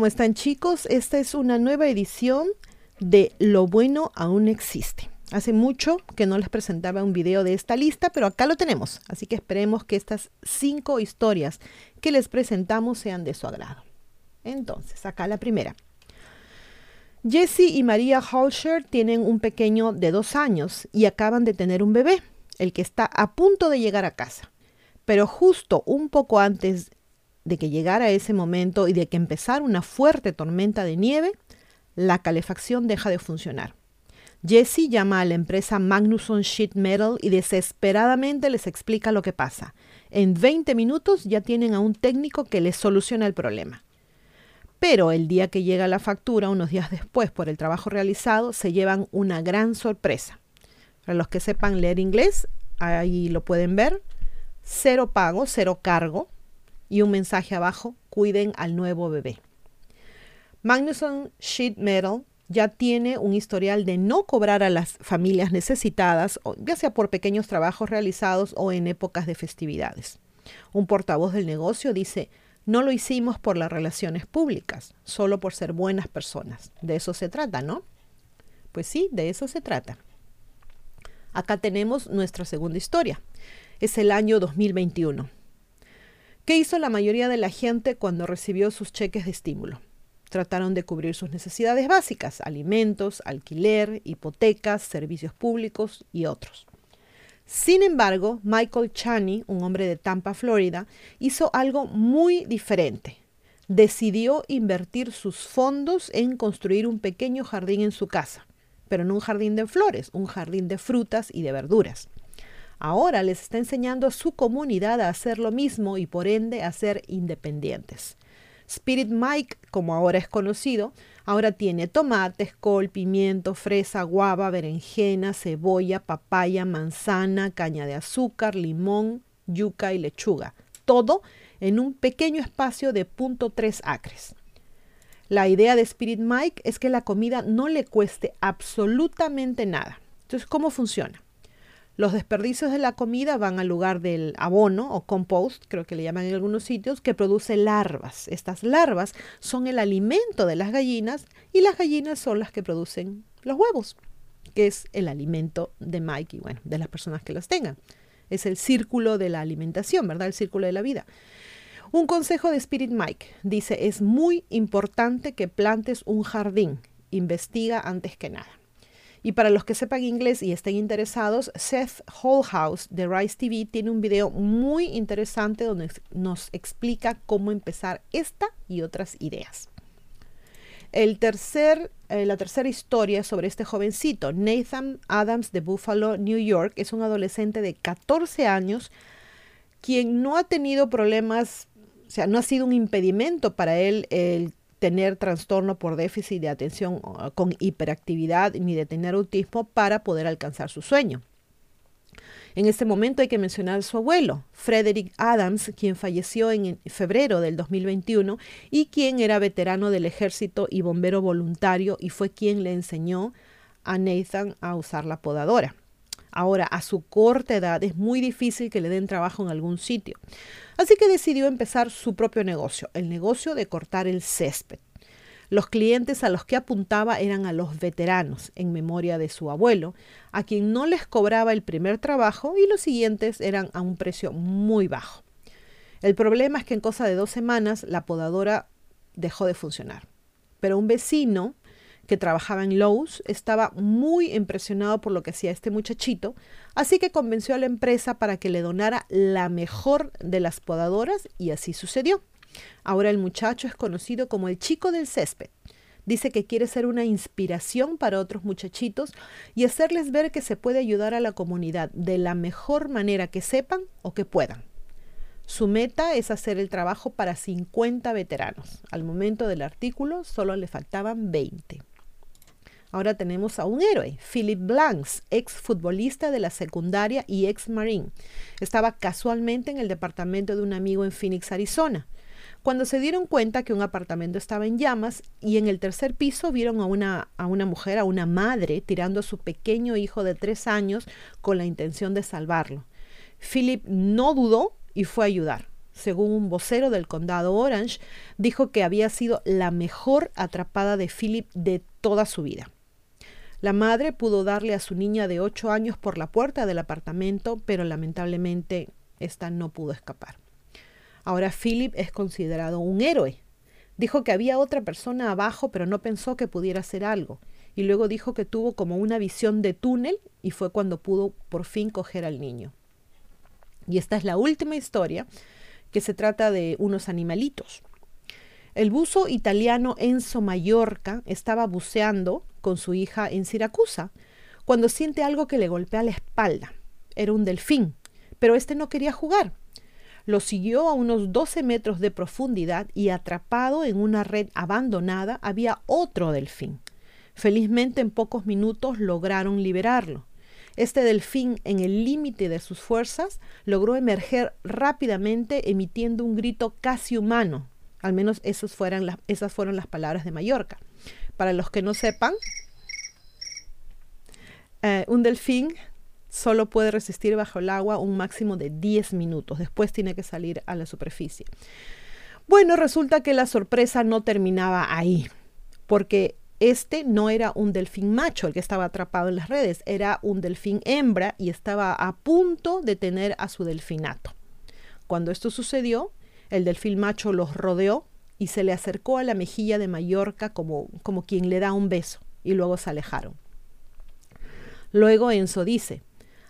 ¿Cómo están chicos? Esta es una nueva edición de Lo bueno aún existe. Hace mucho que no les presentaba un video de esta lista, pero acá lo tenemos. Así que esperemos que estas cinco historias que les presentamos sean de su agrado. Entonces, acá la primera. Jesse y María Holscher tienen un pequeño de dos años y acaban de tener un bebé, el que está a punto de llegar a casa. Pero justo un poco antes de que llegara ese momento y de que empezara una fuerte tormenta de nieve, la calefacción deja de funcionar. Jesse llama a la empresa Magnusson Sheet Metal y desesperadamente les explica lo que pasa. En 20 minutos ya tienen a un técnico que les soluciona el problema. Pero el día que llega la factura, unos días después, por el trabajo realizado, se llevan una gran sorpresa. Para los que sepan leer inglés, ahí lo pueden ver. Cero pago, cero cargo, y un mensaje abajo, cuiden al nuevo bebé. Magnusson Sheet Metal ya tiene un historial de no cobrar a las familias necesitadas, ya sea por pequeños trabajos realizados o en épocas de festividades. Un portavoz del negocio dice, no lo hicimos por las relaciones públicas, solo por ser buenas personas. De eso se trata, ¿no? Pues sí, de eso se trata. Acá tenemos nuestra segunda historia. Es el año 2021. ¿Qué hizo la mayoría de la gente cuando recibió sus cheques de estímulo? Trataron de cubrir sus necesidades básicas, alimentos, alquiler, hipotecas, servicios públicos y otros. Sin embargo, Michael Chani, un hombre de Tampa, Florida, hizo algo muy diferente. Decidió invertir sus fondos en construir un pequeño jardín en su casa, pero no un jardín de flores, un jardín de frutas y de verduras. Ahora les está enseñando a su comunidad a hacer lo mismo y por ende a ser independientes. Spirit Mike, como ahora es conocido, ahora tiene tomates, col, pimiento, fresa, guava, berenjena, cebolla, papaya, manzana, caña de azúcar, limón, yuca y lechuga. Todo en un pequeño espacio de 0.3 acres. La idea de Spirit Mike es que la comida no le cueste absolutamente nada. Entonces, ¿cómo funciona? Los desperdicios de la comida van al lugar del abono o compost, creo que le llaman en algunos sitios, que produce larvas. Estas larvas son el alimento de las gallinas y las gallinas son las que producen los huevos, que es el alimento de Mike y bueno, de las personas que los tengan. Es el círculo de la alimentación, ¿verdad? El círculo de la vida. Un consejo de Spirit Mike dice, es muy importante que plantes un jardín. Investiga antes que nada. Y para los que sepan inglés y estén interesados, Seth Holhouse de Rice TV tiene un video muy interesante donde nos explica cómo empezar esta y otras ideas. El tercer, eh, la tercera historia sobre este jovencito, Nathan Adams de Buffalo, New York, es un adolescente de 14 años quien no ha tenido problemas, o sea, no ha sido un impedimento para él el tener trastorno por déficit de atención con hiperactividad ni de tener autismo para poder alcanzar su sueño. En este momento hay que mencionar a su abuelo, Frederick Adams, quien falleció en febrero del 2021 y quien era veterano del ejército y bombero voluntario y fue quien le enseñó a Nathan a usar la podadora. Ahora, a su corta edad es muy difícil que le den trabajo en algún sitio. Así que decidió empezar su propio negocio, el negocio de cortar el césped. Los clientes a los que apuntaba eran a los veteranos, en memoria de su abuelo, a quien no les cobraba el primer trabajo y los siguientes eran a un precio muy bajo. El problema es que en cosa de dos semanas la podadora dejó de funcionar. Pero un vecino que trabajaba en Lowe's, estaba muy impresionado por lo que hacía este muchachito, así que convenció a la empresa para que le donara la mejor de las podadoras y así sucedió. Ahora el muchacho es conocido como el chico del césped. Dice que quiere ser una inspiración para otros muchachitos y hacerles ver que se puede ayudar a la comunidad de la mejor manera que sepan o que puedan. Su meta es hacer el trabajo para 50 veteranos. Al momento del artículo solo le faltaban 20. Ahora tenemos a un héroe, Philip Blanks, ex futbolista de la secundaria y ex marine. Estaba casualmente en el departamento de un amigo en Phoenix, Arizona. Cuando se dieron cuenta que un apartamento estaba en llamas y en el tercer piso vieron a una, a una mujer, a una madre, tirando a su pequeño hijo de tres años con la intención de salvarlo. Philip no dudó y fue a ayudar. según un vocero del condado Orange, dijo que había sido la mejor atrapada de Philip de toda su vida. La madre pudo darle a su niña de 8 años por la puerta del apartamento, pero lamentablemente esta no pudo escapar. Ahora Philip es considerado un héroe. Dijo que había otra persona abajo, pero no pensó que pudiera hacer algo. Y luego dijo que tuvo como una visión de túnel y fue cuando pudo por fin coger al niño. Y esta es la última historia que se trata de unos animalitos. El buzo italiano Enzo Mallorca estaba buceando con su hija en Siracusa cuando siente algo que le golpea la espalda. Era un delfín, pero este no quería jugar. Lo siguió a unos 12 metros de profundidad y atrapado en una red abandonada había otro delfín. Felizmente en pocos minutos lograron liberarlo. Este delfín, en el límite de sus fuerzas, logró emerger rápidamente emitiendo un grito casi humano. Al menos esas fueron las palabras de Mallorca. Para los que no sepan, eh, un delfín solo puede resistir bajo el agua un máximo de 10 minutos. Después tiene que salir a la superficie. Bueno, resulta que la sorpresa no terminaba ahí, porque este no era un delfín macho el que estaba atrapado en las redes, era un delfín hembra y estaba a punto de tener a su delfinato. Cuando esto sucedió, el delfín macho los rodeó y se le acercó a la mejilla de Mallorca como, como quien le da un beso, y luego se alejaron. Luego Enzo dice,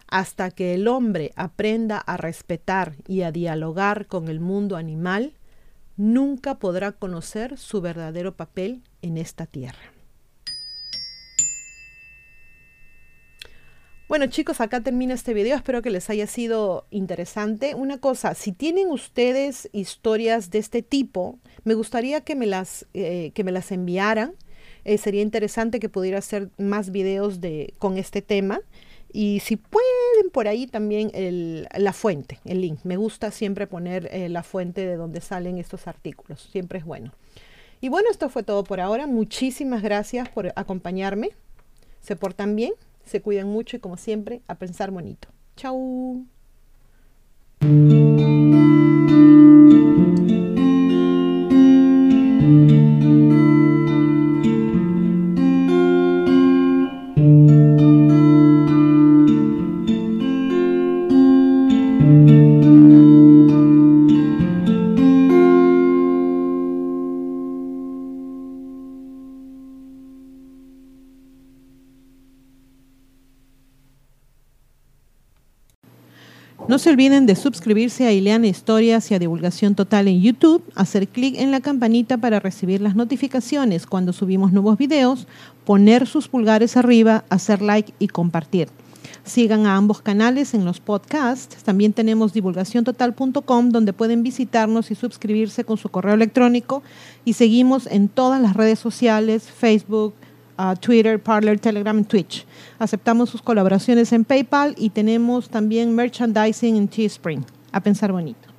hasta que el hombre aprenda a respetar y a dialogar con el mundo animal, nunca podrá conocer su verdadero papel en esta tierra. Bueno chicos, acá termina este video, espero que les haya sido interesante. Una cosa, si tienen ustedes historias de este tipo, me gustaría que me las, eh, que me las enviaran. Eh, sería interesante que pudiera hacer más videos de, con este tema. Y si pueden por ahí también la fuente, el link. Me gusta siempre poner eh, la fuente de donde salen estos artículos. Siempre es bueno. Y bueno, esto fue todo por ahora. Muchísimas gracias por acompañarme. Se portan bien se cuiden mucho y como siempre, a pensar bonito. Chau. No se olviden de suscribirse a Ileana Historias y a Divulgación Total en YouTube, hacer clic en la campanita para recibir las notificaciones cuando subimos nuevos videos, poner sus pulgares arriba, hacer like y compartir. Sigan a ambos canales en los podcasts. También tenemos divulgaciontotal.com donde pueden visitarnos y suscribirse con su correo electrónico. Y seguimos en todas las redes sociales, Facebook, Twitter, Parler, Telegram Twitch. Aceptamos sus colaboraciones en PayPal y tenemos también merchandising en Teespring. A pensar bonito.